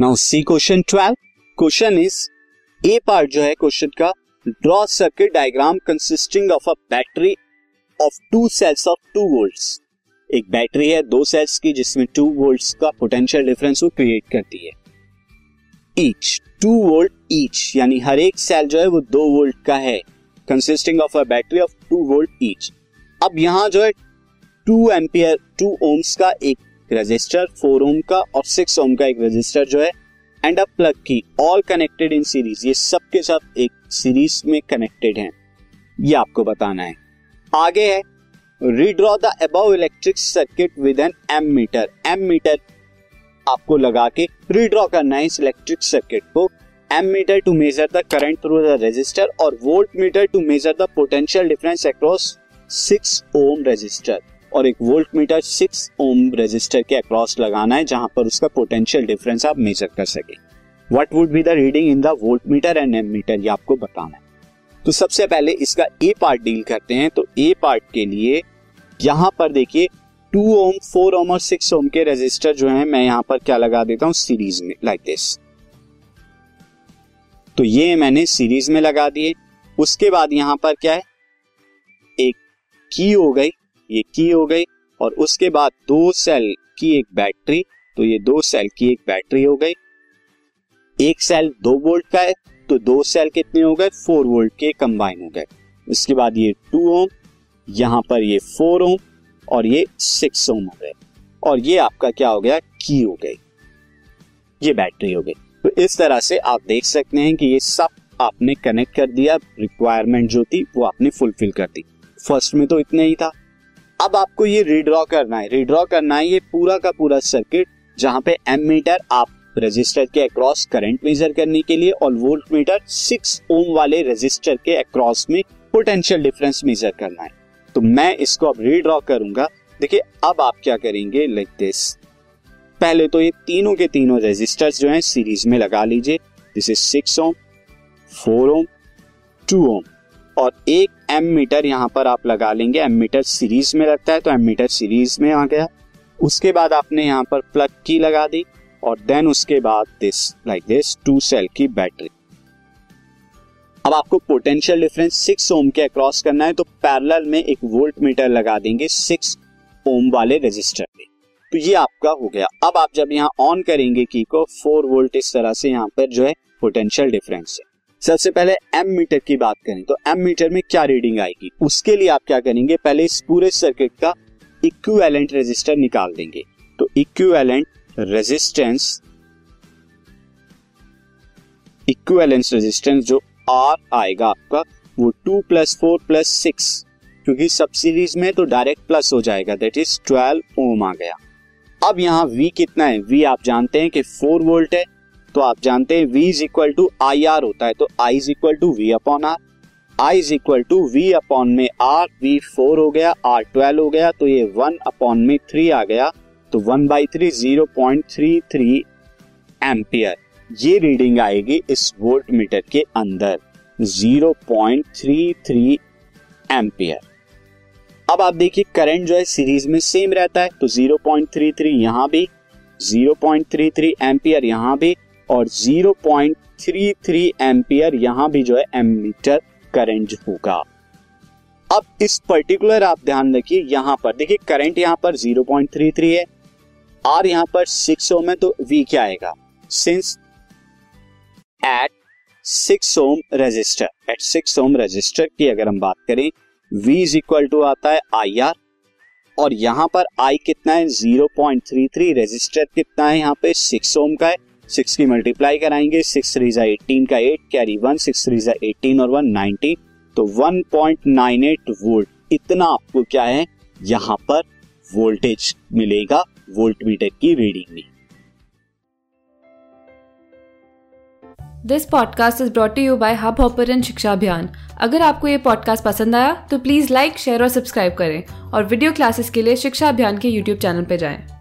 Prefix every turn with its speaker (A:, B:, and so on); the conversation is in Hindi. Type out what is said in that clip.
A: Now see question 12 question is, a part जो है क्वेश्चन का, draw circuit diagram consisting of a battery of two cells of two volts. एक बैटरी है दो सेल्स की, जिसमें टू वोल्ट्स का पोटेंशियल डिफरेंस वो क्रिएट करती है। ईच, टू वोल्ट ईच, यानी हर एक सेल जो है वो दो वोल्ट का है। Consisting of a battery of two volt each. अब यहाँ जो है टू एम्पियर, टू ओम्स का एक रजिस्टर, फोर ओम का और सिक्स ओम का एक रजिस्टर जो है and a plug key all connected in series ये सब के सब एक सीरीज़ में कनेक्टेड हैं। ये आपको बताना है। आगे है redraw the above electric circuit with an ammeter ammeter आपको लगा के रीड्रॉ करना है इस इलेक्ट्रिक सर्किट को। Ammeter to measure the current through the resistor और voltmeter to measure the potential difference across six ohm resistor और एक voltmeter six ohm resistor के अक्रॉस लगाना है, जहाँ पर उसका पोटेंशियल डिफरेंस आप मेजर कर सके। What would be the reading in the voltmeter and ammeter ये आपको बताना है। तो सबसे पहले इसका ए पार्ट डील करते हैं तो ए पार्ट के लिए यहाँ पर देखिए टू ओम फोर ओम और सिक्स ओम के रेजिस्टर जो है, मैं यहाँ पर क्या लगा देता हूँ सीरीज़ में लाइक दिस तो ये मैंने सीरीज़ में लगा दिए। उसके बाद यहाँ पर क्या है, एक की हो गई। ये की हो गई और उसके बाद दो सेल की एक बैटरी तो ये दो सेल की एक बैटरी हो गई। एक सेल दो वोल्ट का है तो दो सेल कितने हो गए? फोर वोल्ट के कंबाइन हो गए। उसके बाद ये टू ओम यहाँ पर ये फोर ओम और ये सिक्स ओम हो गए। और ये आपका क्या हो गया? की हो गई। ये बैटरी हो गई। तो इस तरह से आप देख सकते हैं कि ये सब आपने कनेक्ट कर दिया रिक्वायरमेंट जो थी वो आपने फुलफिल कर दी। फ़र्स्ट में तो इतना ही था। अब आपको ये रिड्रॉ करना है। रिड्रॉ करना है ये पूरा का पूरा सर्किट जहाँ पे एम मीटर आप रजिस्टर के अक्रॉस करंट मेजर करने के लिए और वोल्ट मीटर सिक्स ओम वाले रजिस्टर के अक्रॉस में पोटेंशियल डिफरेंस मेजर करना है। तो मैं इसको अब रिड्रॉ करूँगा। देखिए, अब आप क्या करेंगे लाइक दिस पहले तो ये तीनों के तीनों रेजिस्टर्स जो हैं सीरीज़ में लगा लीजिए। This is six ohm four ohm two ohm और एक एम मीटर यहाँ पर आप लगा लेंगे एम मीटर सीरीज़ में लगता है तो एम मीटर सीरीज़ में आ गया। उसके बाद आपने यहाँ पर प्लग की लगा दी और देन उसके बाद this like this two cell की बैटरी अब आपको पोटेंशियल डिफरेंस सिक्स ओम के अक्रॉस करना है तो पैरेलल में एक वोल्ट मीटर लगा देंगे सिक्स ओम वाले रजिस्टर में। तो ये आपका हो गया। अब आप जब यहाँ ऑन करेंगे की को फोर वोल्ट इस तरह से यहाँ पर जो है पोटेंशियल डिफरेंस है। सबसे पहले एम मीटर की बात करें तो एम मीटर में क्या रीडिंग आएगी? उसके लिए आप क्या करेंगे, पहले इस पूरे सर्किट का इक्विवेलेंट रेजिस्टर निकाल देंगे। तो इक्विवेलेंट रेजिस्टेंस इक्विवेलेंस रेजिस्टेंस जो आर आएगा आपका, वो two plus four plus six क्योंकि सब सीरीज़ में तो डायरेक्ट प्लस हो जाएगा दैट इज़ ट्वेल्व ओम आ गया। अब यहाँ वी कितना है? वी आप जानते हैं कि फोर वोल्ट है तो आप जानते हैं V is equal to I R होता है तो I is equal to V upon R I is equal to V upon में आर वी फोर हो गया आर ट्वेल्व हो गया तो ये वन अपॉन में थ्री आ गया तो one by three zero point three three ampere ये रीडिंग आएगी इस वोल्ट मीटर के अंदर zero point three three ampere अब आप देखिए करंट जो है सीरीज़ में सेम रहता है तो ज़ीरो पॉइंट थ्री थ्री यहाँ भी zero point three three ampere यहाँ भी और 0.33 एम्पियर यहाँ भी जो है एमीटर करंट होगा। अब इस पर्टिकुलर आप ध्यान रखिए, यहाँ पर देखिए करंट यहाँ पर 0.33 है आर यहाँ पर 6 ओम है तो वी क्या आएगा? Since at 6 ohm resistor at 6 ohm resistor की अगर हम बात करें वी इज़ इक्वल टू आता है आई आर और यहाँ पर आई कितना है? 0.33 रेजिस्टर कितना है? यहाँ पे 6 ओम का है। सिक्स की मल्टीप्लाई कराएँगे, सिक्स थ्री जा एटीन का eight, carry one, six three जा एटीन और वन नाइनटीन तो one point nine eight volt. इतना आपको क्या है? यहाँ पर वोल्टेज मिलेगा, वोल्ट मीटर की रीडिंग में।
B: This podcast is brought you by Hubhopper Shiksha Abhiyan अगर आपको ये पॉडकास्ट पसंद आया तो प्लीज़ लाइक शेयर और सब्सक्राइब करें। और वीडियो क्लासेस के लिए शिक्षा अभियान के यूट्यूब चैनल पर जाएँ।